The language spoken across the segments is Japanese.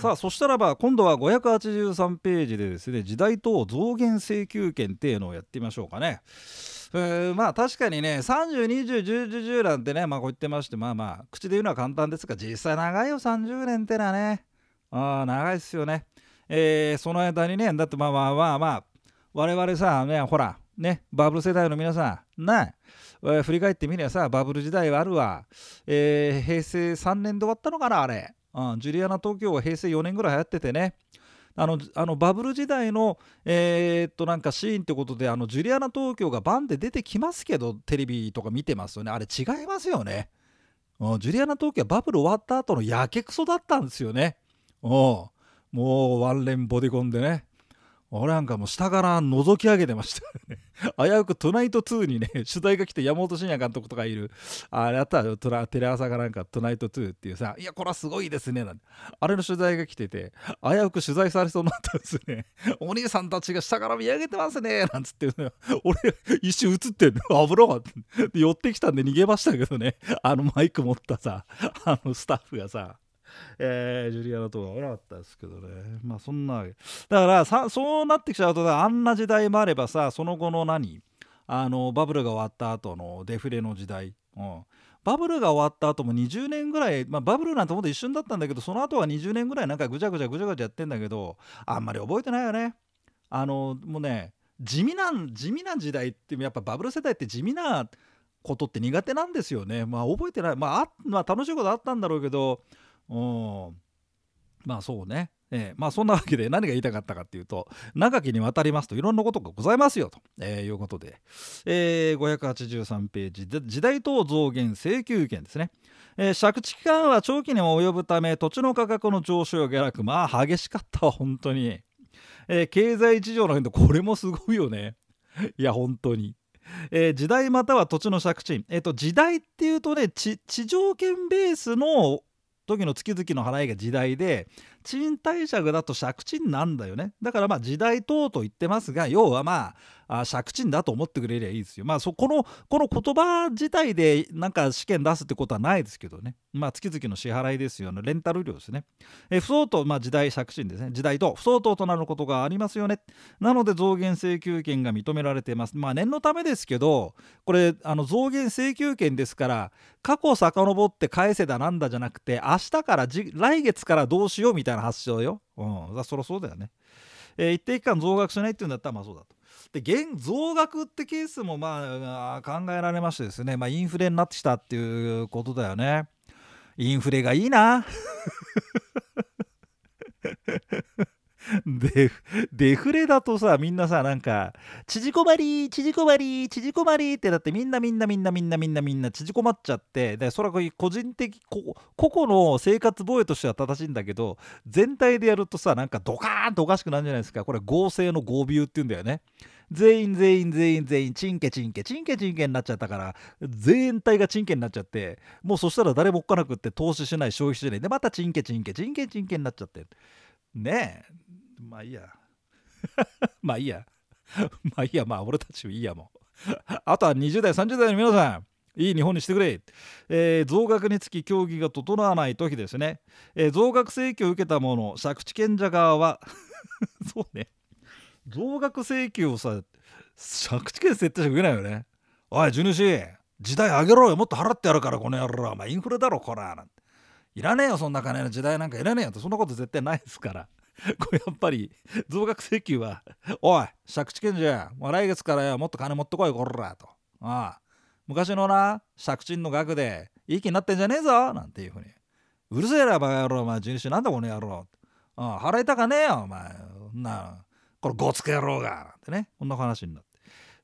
さあそしたらば今度は583ページでですね時代と増減請求権っていうのをやってみましょうかね。えー、まあ確かにね30201010なんてねまあこう言ってましてまあまあ口で言うのは簡単ですが実際長いよ30年ってのはね。あ長いっすよね。えー、その間にねだってまあまあまあまあ我々さねほらねバブル世代の皆さんなえー、振り返ってみりゃさバブル時代はあるわ、えー、平成3年で終わったのかなあれ、うん、ジュリアナ東京は平成4年ぐらい流行っててね。あのあのバブル時代の、えー、っとなんかシーンってことであのジュリアナ東京がバンで出てきますけどテレビとか見てますよね。あれ違いますよね、うん、ジュリアナ東京はバブル終わった後のやけくそだったんですよね、うん、もうワンレンボディコンでね。俺なんかもう下から覗き上げてましたね。危うくトナイト2にね、取材が来て山本慎也監督とかいる、あれあったよ、テレ朝かなんかトナイト2っていうさ、いや、これはすごいですね、なんて。あれの取材が来てて、危うく取材されそうになったんですね。お兄さんたちが下から見上げてますね、なんつって、俺、一瞬映ってんの、危なかった。寄ってきたんで逃げましたけどね、あのマイク持ったさ、あのスタッフがさ。えー、ジュリアナとかなかったですけどね。まあそんなだからさそうなってきちゃうとあんな時代もあればさその後の何？あのバブルが終わった後のデフレの時代、うん、バブルが終わった後も20年ぐらい、まあ、バブルなんてほんと一瞬だったんだけどその後は20年ぐらいなんかぐちゃぐちゃぐちゃぐちゃやってんだけどあんまり覚えてないよね。あのもうね地味な地味な時代ってやっぱバブル世代って地味なことって苦手なんですよね。まあ覚えてない。まあまあ楽しいことあったんだろうけどうん。まあそうね。えー、まあそんなわけで何が言いたかったかっていうと長きにわたりますといろんなことがございますよと、えー、いうことで、えー、583ページで時代等増減請求権ですね、えー、借地期間は長期にも及ぶため土地の価格の上昇や下落まあ激しかったわ本当に、えー、経済事情の変動これもすごいよね。いや本当に。えー、時代または土地の借地、えーと、時代っていうとね地上権ベースの時の月々の払いが時代で賃貸借だと借地なんだよね。だからまあ時代等と言ってますが要はまああ借地だと思ってくれりゃいいですよ。まあそこのこの言葉自体でなんか試験出すってことはないですけどね。まあ月々の支払いですよね。レンタル料ですね。え不相当、まあ時代借地ですね。時代と不相当となることがありますよね。なので増減請求権が認められています。まあ念のためですけど、これあの増減請求権ですから過去遡って返せだなんだじゃなくて明日から来月からどうしようみたいな発想よ。うん、そりゃそうだよね。えー、一定期間増額しないっていうんだったらまあそうだと。で現増額ってケースもまあ考えられましてですね、まあ、インフレになってきたっていうことだよね。インフレがいいな。デデフレだとさみんなさなんか縮こまり縮こまり縮こまりってだってみんなみんなみんなみんなみんなみんな縮こまっちゃってでそれは個人的個々の生活防衛としては正しいんだけど全体でやるとさなんかドカーンとおかしくなるんじゃないですかこれ合成の合ビューっていうんだよね全員全員全員全員チンケチンケチンケチンケになっちゃったから全体がチンケになっちゃってもうそしたら誰もおっかなくって投資しない消費しない。でまたチンケチンケチンケチンケになっちゃって。ねえ。まあいいや。まあいいや。まあいいや。まあ俺たちはいいやもう。あとは20代30代の皆さんいい日本にしてくれ、えー、増額につき協議が整わない時ですね、えー、増額請求を受けた者借地権者側は。そうね。増額請求をさ借地権設定しちゃいけないよね。おい地主時代上げろよ。もっと払ってやるからこの野郎。お前インフレだろこら。なんて。いらねえよそんな金の。時代なんかいらねえよ。ってそんなこと絶対ないですから。これやっぱり増額請求はおい借地権者もう来月からよ。もっと金持ってこいこら。と。ああ昔のな借地の額でいい気になってんじゃねえぞ。なんていうふうに。うるせえなバカ野郎。お前地主なんだこの野郎。ああ払いたかねえよお前。な。あこれごつけ野郎がなんてねこんな話になって。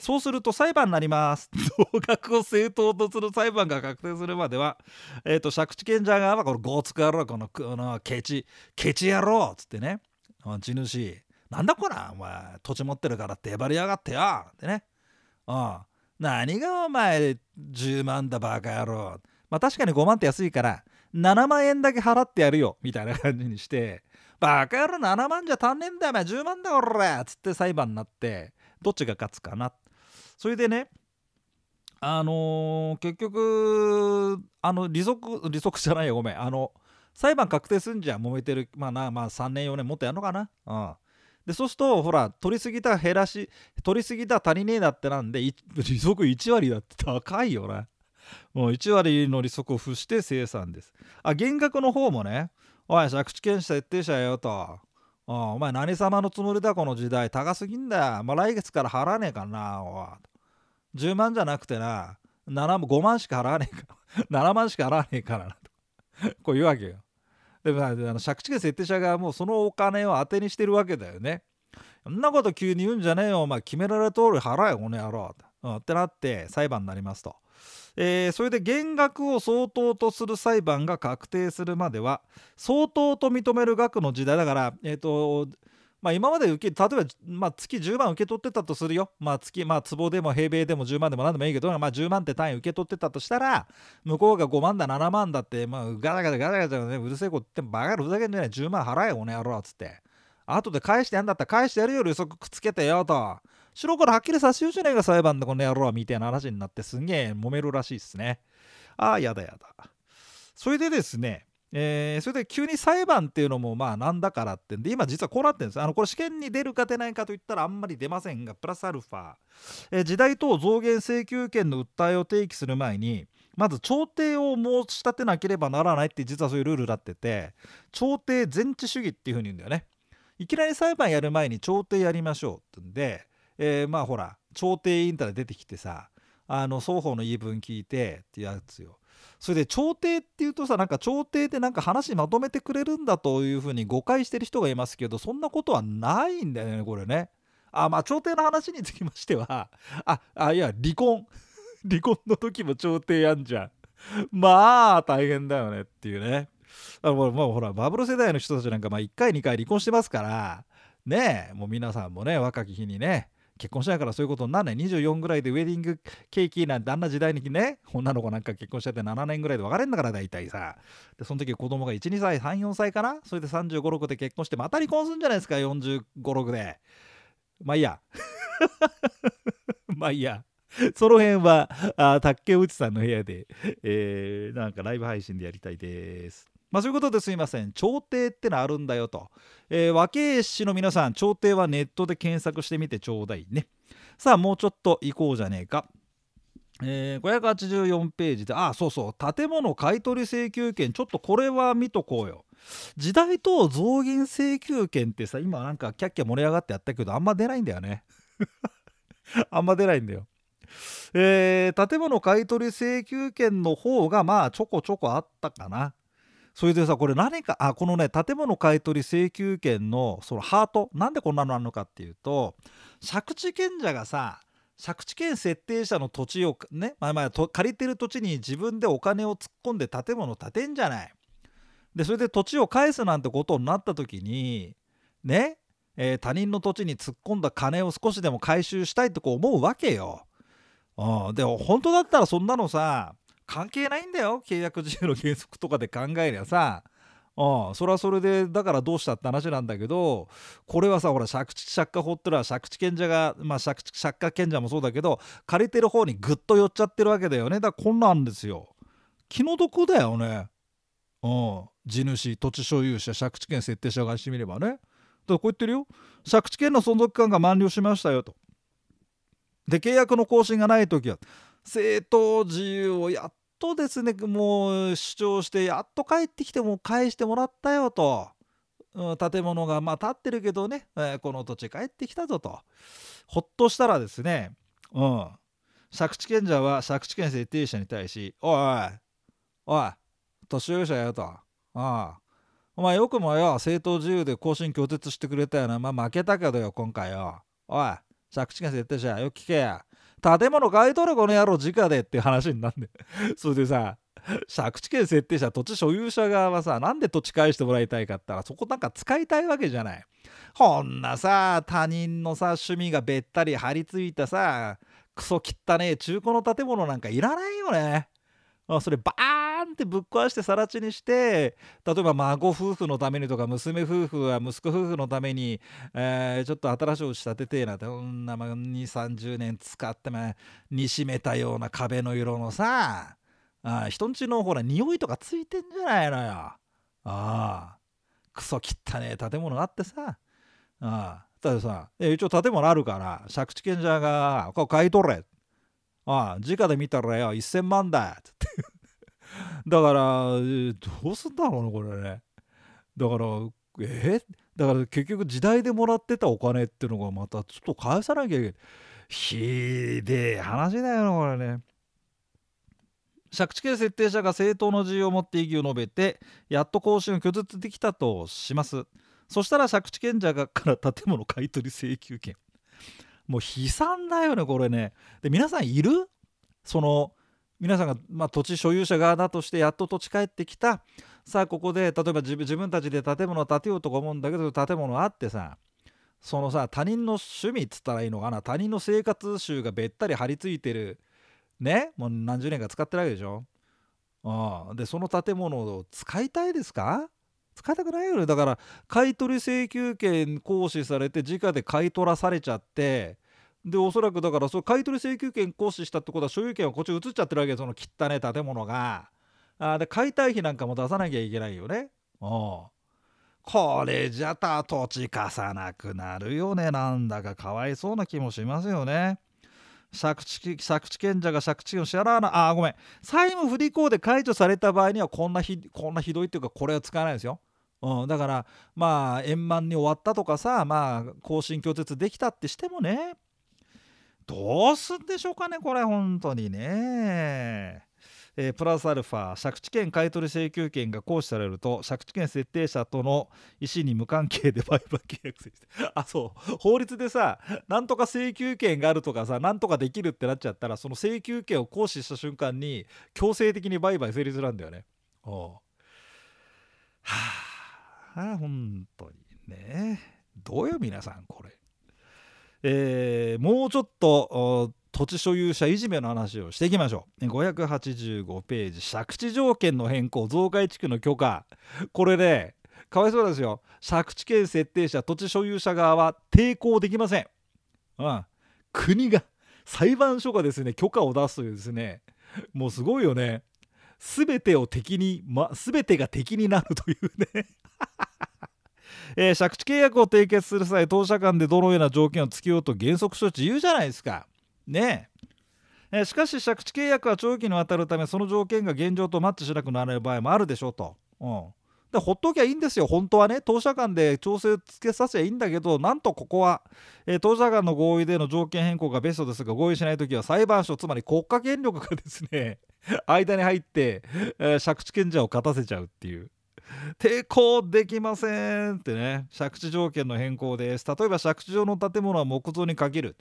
そうすると裁判になります。増額を正当とする裁判が確定するまでは、えーと、借地権者側はこのごつく野郎このこのケチケチ野郎っつってね。地主。なんだこらお前土地持ってるからってばりやがってよってね。うん何がお前10万だバカ野郎。まあ確かに5万って安いから7万円だけ払ってやるよみたいな感じにして。バカ野郎7万じゃ足んねえんだよお前。10万だおらつって裁判になってどっちが勝つかな。それでねあのー、結局あの利息利息じゃないよごめん。あの裁判確定すんじゃん揉めてる。まあなまあ3年4年もっとやんのかな。うん。でそうするとほら取りすぎた減らし取りすぎた足りねえだってなんで 利息1割だって高いよねもう1割の利息を付して生産です。あ減額の方もねおい借地権者設定者よとお前何様のつもりだこの時代高すぎんだよ。まあ、来月から払わねえかなお10万じゃなくてな7 5万しか払わねえか7 万しか払わねえからなと こう言うわけよ。でも借地権設定者がもうそのお金を当てにしてるわけだよね。そんなこと急に言うんじゃねえよお前決められた通り払えこの野郎、ってなって裁判になりますと。えー、それで減額を相当とする裁判が確定するまでは相当と認める額の時代だから、えーとまあ、今まで受け例えば、まあ、月10万受け取ってたとするよ、まあ、月、まあ、坪でも平米でも10万でも何でもいいけど、まあ、10万って単位受け取ってたとしたら向こうが5万だ7万だって、まあ、ガタガタガタガタ、ね、うるせえこと言ってバカるふざけんじゃない10万払えおねやろっつって。後で返してやんだったら返してやるよ利息くっつけてよと。白黒はっきりさせようじゃねえか裁判でこの野郎はみたいな話になってすげえ揉めるらしいっすね。ああやだやだ。それでですねえー、それで急に裁判っていうのもまあなんだからってんで今実はこうなってるんです。あのこれ試験に出るか出ないかといったらあんまり出ませんがプラスアルファ、えー、時代等増減請求権の訴えを提起する前にまず調停を申し立てなければならないって実はそういうルールになってて調停全治主義っていうふうに言うんだよね。いきなり裁判やる前に調停やりましょうってんでえー、まあほら調停委員会出てきてさあの双方の言い分聞いてってやつよ。それで調停っていうとさなんか調停ってなんか話まとめてくれるんだというふうに誤解してる人がいますけどそんなことはないんだよねこれね。あまあ調停の話につきましては ああいや離婚 離婚の時も調停やんじゃん。まあ大変だよねっていうね。あもうほらバブル世代の人たちなんかまあ1回2回離婚してますからねえもう皆さんもね若き日にね結婚しないからそういうことになんない。24ぐらいでウェディングケーキなんてあんな時代にね。女の子なんか結婚しちゃって7年ぐらいで別れんだから大体さ。でその時子供が12歳34歳かな？それで3 5 6で結婚してまた離婚するんじゃないですか？4 5 6で。まあいいや。まあいいや。その辺はあ竹内さんの部屋で、えー、なんかライブ配信でやりたいです。まあそういうことですいません。調停ってのあるんだよと。えー、和慶市の皆さん、調停はネットで検索してみてちょうだいね。さあ、もうちょっと行こうじゃねえか。えー、584ページで、あ、そうそう、建物買取請求権、ちょっとこれは見とこうよ。時代と増減請求権ってさ、今なんかキャッキャ盛り上がってやったけど、あんま出ないんだよね。あんま出ないんだよ。えー、建物買取請求権の方がまあちょこちょこあったかな。それでさこれ何かあこのね建物買取請求権のそのハートなんでこんなのあるのかっていうと借地権者がさ借地権設定者の土地をね、まあまあ、借りてる土地に自分でお金を突っ込んで建物建てんじゃない。でそれで土地を返すなんてことになった時にね、えー、他人の土地に突っ込んだ金を少しでも回収したいとこう思うわけよ。うん、で本当だったらそんなのさ関係ないんだよ。契約自由の原則とかで考えりゃさ。うん、それはそれでだからどうしたって話なんだけどこれはさほら借地借家法ってのは借地権者がまあ借地借家権者もそうだけど借りてる方にぐっと寄っちゃってるわけだよね。だからこんなんですよ。気の毒だよね。うん地主土地所有者借地権設定者がしてみればね。だからこう言ってるよ。借地権の存続期間が満了しましたよと。で契約の更新がない時は正当自由をやっとですねもう主張してやっと帰ってきても返してもらったよと、うん、建物がまあ建ってるけどね、えー、この土地帰ってきたぞと。ほっとしたらですねうん。借地権者は借地権設定者に対し「おいおいおい年寄者よ」と「ああお前よくもよ正当自由で更新拒絶してくれたよなまあ負けたけどよ今回よ。おい借地権設定者よく聞けや。建物買い取るこの野郎直でって話になんで それでさ借地権設定者土地所有者側はさなんで土地返してもらいたいかって言ったらそこなんか使いたいわけじゃない。こんなさ他人のさ趣味がべったり張り付いたさクソ汚ねえ中古の建物なんかいらないよね。それバーンってぶっ壊して更地にして例えば孫夫婦のためにとか娘夫婦は息子夫婦のために、えー、ちょっと新しいお家建ててえなってこんな、2 3 0年使ってま煮しめたような壁の色のさあ人んちのほら匂いとかついてんじゃないのよ。ああクソ汚ねえ建物があってさ。ああたださ一応建物あるから借地権者がこう買い取れ。ああ直で見たらよ1000万だっつって。だからどうすんだろうねこれね。だからえだから結局時代でもらってたお金っていうのがまたちょっと返さなきゃいけないひでえ話だよなこれね。借地権設定者が正当の事由を持って異議を述べてやっと更新を拒絶できたとします。そしたら借地権者がから建物買取請求権。もう悲惨だよねこれね。で皆さんいる？その皆さんが、まあ、土地所有者側だとしてやっと土地帰ってきた。さあここで例えば自分たちで建物を建てようとか思うんだけど建物あってさそのさ他人の趣味っつったらいいのかな？他人の生活習がべったり張り付いてる。ね？もう何十年か使ってるわけでしょ？あでその建物を使いたいですか？使いたくないよね。だから買取請求権行使されて直で買い取らされちゃってでおそらくだからその買取請求権行使したってことは所有権はこっち移っちゃってるわけその汚ね建物が。あで解体費なんかも出さなきゃいけないよね。あこれじゃた土地貸さなくなるよね。なんだかかわいそうな気もしますよね。借地借地権者が借地権を支払わなあごめん。債務不履行で解除された場合にはこんなひこんなひどいっていうかこれは使わないですよ。うん、だからまあ円満に終わったとかさまあ更新拒絶できたってしてもね。どうすんでしょうかねこれ本当にね。えー、プラスアルファ借地権買取請求権が行使されると借地権設定者との意思に無関係で売買契約する あそう法律でさなんとか請求権があるとかさなんとかできるってなっちゃったらその請求権を行使した瞬間に強制的に売買成立なんだよね。おはあ本当にねどうよ皆さんこれ、えー、もうちょっと土地所有者いじめの話をしていきましょう。585ページ。借地条件の変更増改築の許可。これねかわいそうですよ。借地権設定者土地所有者側は抵抗できません、うん、国が裁判所がですね許可を出すというですねもうすごいよね。全てを敵に、ま、全てが敵になるというね。えー、借地契約を締結する際当社間でどのような条件を付けようと原則処置言うじゃないですか。ねえー、しかし借地契約は長期にわたるためその条件が現状とマッチしなくなる場合もあるでしょうと。うんでほっときゃいいんですよ、本当はね、当社間で調整つけさせゃいいんだけど、なんとここは、えー、当社間の合意での条件変更がベストですが、合意しないときは裁判所、つまり国家権力がですね、間に入って、えー、借地権者を勝たせちゃうっていう。抵抗できませんってね。借地条件の変更です。例えば借地上の建物は木造に限る。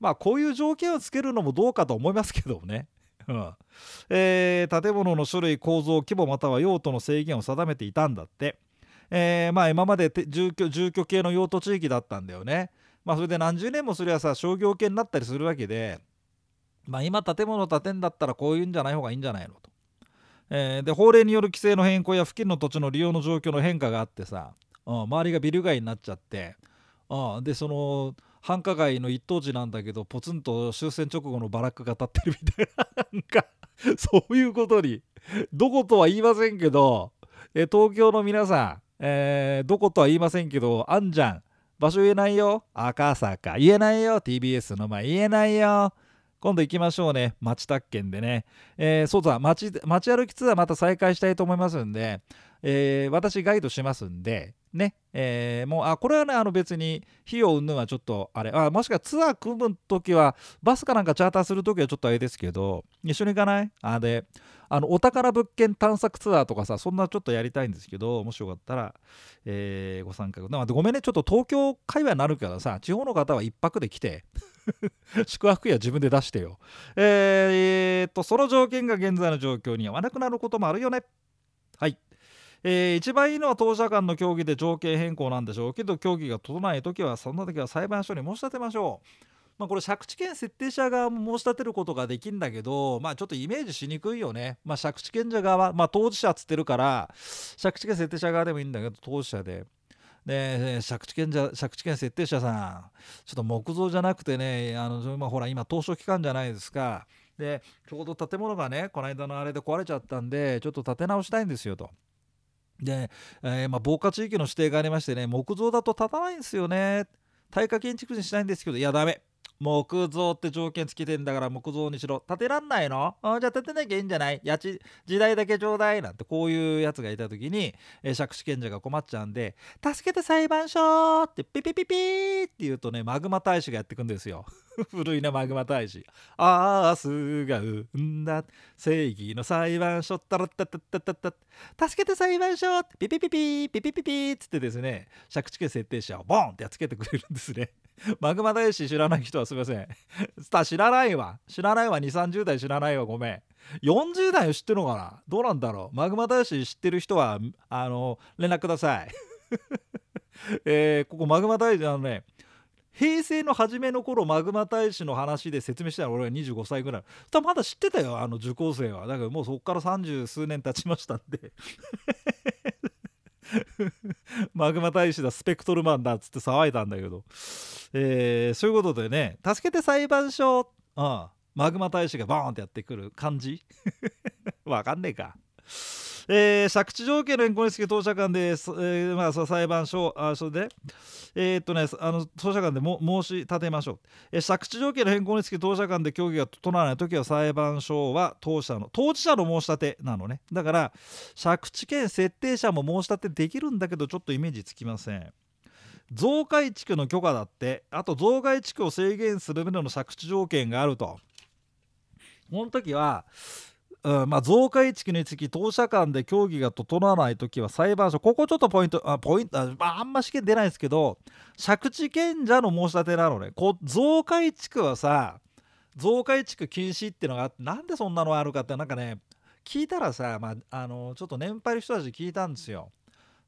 まあこういう条件をつけるのもどうかと思いますけどもね。うん。えー、建物の種類構造規模または用途の制限を定めていたんだって、えー、まあ今まで住居住居系の用途地域だったんだよね。まあそれで何十年もすりゃさ商業系になったりするわけでまあ今建物建てんだったらこういうんじゃない方がいいんじゃないのと。えー、で法令による規制の変更や付近の土地の利用の状況の変化があってさ、うん、周りがビル街になっちゃって、うん、でその繁華街の一等地なんだけどポツンと終戦直後のバラックが建ってるみたいななんか そういうことにどことは言いませんけど、え、東京の皆さん、えー、どことは言いませんけどあんじゃん。場所言えないよ。赤坂言えないよ。TBS の前言えないよ。今度行きましょうね。町宅県でね。えー、そうだ街、街歩きツアーまた再開したいと思いますんで、えー、私ガイドしますんで、ね。えー、もう、あ、これはね、あの別に費用云々はちょっとあれ、あ、もしくはツアー組むときは、バスかなんかチャーターするときはちょっとあれですけど、一緒に行かない？あ、で、あの、お宝物件探索ツアーとかさ、そんなちょっとやりたいんですけど、もしよかったら、えー、ご参加ください。ごめんね、ちょっと東京界隈になるからさ、地方の方は1泊で来て、宿泊費は自分で出してよ。えー、っと、その条件が現在の状況に合わなくなることもあるよね。はい。えー、一番いいのは当社間の協議で条件変更なんでしょうけど、協議が整ないときは、そんなときは裁判所に申し立てましょう。まあ、これ借地権設定者側も申し立てることができるんだけど、まあ、ちょっとイメージしにくいよね。まあ、借地権者側、まあ、当事者っつってるから借地権設定者側でもいいんだけど当事者でで借地権者借地権設定者さんちょっと木造じゃなくてねあの、まあ、ほら今当初期間じゃないですかでちょうど建物がねこの間のあれで壊れちゃったんでちょっと建て直したいんですよと。で、えーまあ、防火地域の指定がありましてね木造だと建たないんですよね。耐火建築にしないんですけどいやダメ。木造って条件つけてんだから木造にしろ建てらんないの？あじゃあ建てなきゃいいんじゃない？家賃時代だけちょうだいなんてこういうやつがいた時に、えー、借地権者が困っちゃうんで「助けて裁判所!」ってピピピピーって言うとねマグマ大使がやってくんですよ。古いなマグマ大使。ああすが生んだ正義の裁判所ったらったったったったった助けて裁判所ってピピピピピピピピっつってですね借地権設定者をボンってやっつけてくれるんですね。マグマ大使知らない人はすいません。知らないわ。知らないわ。2、30代知らないわ。ごめん。40代を知ってるのかな？どうなんだろうマグマ大使知ってる人は、あの、連絡ください。えー、ここマグマ大使、あのね、平成の初めの頃マグマ大使の話で説明したら俺は25歳ぐらい多分まだ知ってたよあの受講生はだからもうそこから三十数年経ちましたんでマグマ大使だスペクトルマンだっつって騒いだんだけど、えー、そういうことでね助けて裁判所、うん、マグマ大使がボーンってやってくる感じ？わかんねえか。えー、借地条件の変更につき当社間で、えーまあ、裁判所あそれで、えー、っとね、あの当社間でも申し立てましょう、えー、借地条件の変更につき当社間で協議が整わないときは裁判所は当社の当事者の申し立てなのね。だから借地権設定者も申し立てできるんだけどちょっとイメージつきません増改築の許可だってあと増改築を制限するための借地条件があると。この時はうんまあ、増改築につき当社間で協議が整わないときは裁判所ここちょっとポイントあポイントあ,、まあ、あんま試験出ないですけど借地権者の申し立てなのね。こ増改築はさ増改築禁止っていうのがあってなんでそんなのあるかってなんかね聞いたらさ、まあ、あのちょっと年配の人たち聞いたんですよ。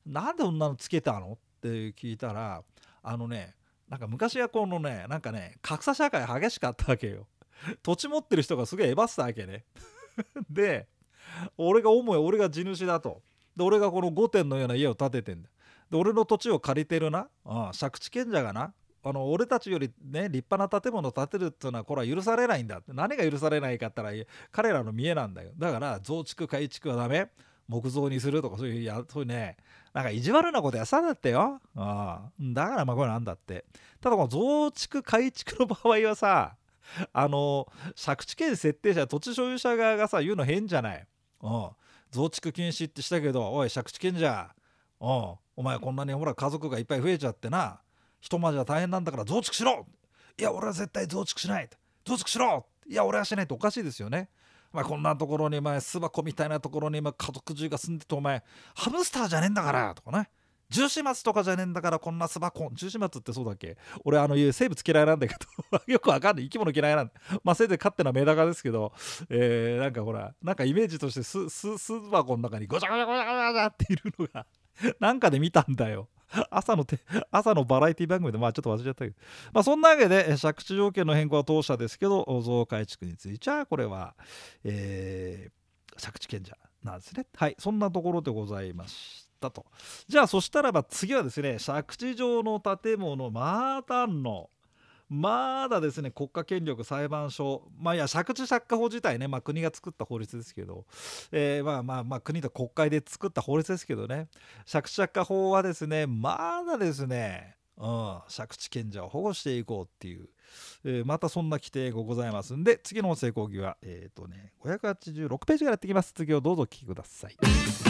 なんでそんなのつけたの？っって聞いたらあのねなんか昔はこのねなんかね格差社会激しかったわけよ。土地持ってる人がすげええばったわけね。で俺が思い俺が地主だと。で俺がこの御殿のような家を建ててんだ。で俺の土地を借りてるな、うん、借地権者がな。あの俺たちよりね立派な建物を建てるっていうのはこれは許されないんだって。何が許されないかって言ったら彼らの見えなんだよ。だから増築改築はダメ。木造にするとかそういうやそういうねなんか意地悪なことやさだってよ、うん、だからまあこれなんだって。ただこの増築改築の場合はさあの借地権設定者土地所有者側がさ言うの変じゃない。うん、増築禁止ってしたけどおい借地権じゃ、うん、お前こんなにほら家族がいっぱい増えちゃってな。人間じゃ大変なんだから増築しろ。いや俺は絶対増築しない。増築しろ。いや俺はしないとおかしいですよね。まあ、こんなところにお前巣箱みたいなところに今家族中が住んでてお前ハムスターじゃねえんだからとかね。十四松とかじゃねえんだからこんな巣箱。十四松ってそうだっけ？俺あの生物嫌いなんだけど よくわかんない。生き物嫌いなんだ。まあせいぜい飼ってのはメダカですけど、えー、なんかほらなんかイメージとして巣巣箱の中にごちゃごちゃごちゃごちゃっているのがなんかで見たんだよ。朝のて 朝のバラエティ番組でまあちょっと忘れちゃったけど。まあそんなわけで借地条件の変更は当社ですけど増改築についてはこれはえー、借地権者なんですね。はいそんなところでございましたと。じゃあそしたらば次はですね借地上の建物またのまだですね国家権力裁判所まあいや借地借家法自体ね、まあ、国が作った法律ですけど、えー、まあまあまあ国と国会で作った法律ですけどね借地借家法はですねまだですねうん、借地権者を保護していこうっていう、えー、またそんな規定がございますんで次の成功義はえっ、ー、とね586ページからやってきます次をどうぞお聞きください。